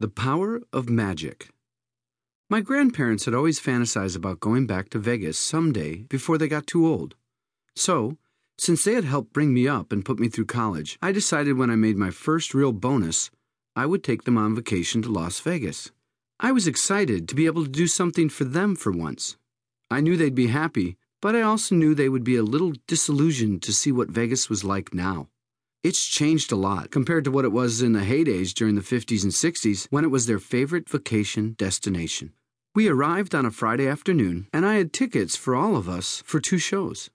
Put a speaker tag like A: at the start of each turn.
A: The Power of Magic. My grandparents had always fantasized about going back to Vegas some day before they got too old. So, since they had helped bring me up and put me through college, I decided when I made my first real bonus, I would take them on vacation to Las Vegas. I was excited to be able to do something for them for once. I knew they'd be happy, but I also knew they would be a little disillusioned to see what Vegas was like now. It's changed a lot compared to what it was in the heydays during the 50s and 60s when it was their favorite vacation destination. We arrived on a Friday afternoon, and I had tickets for all of us for two shows.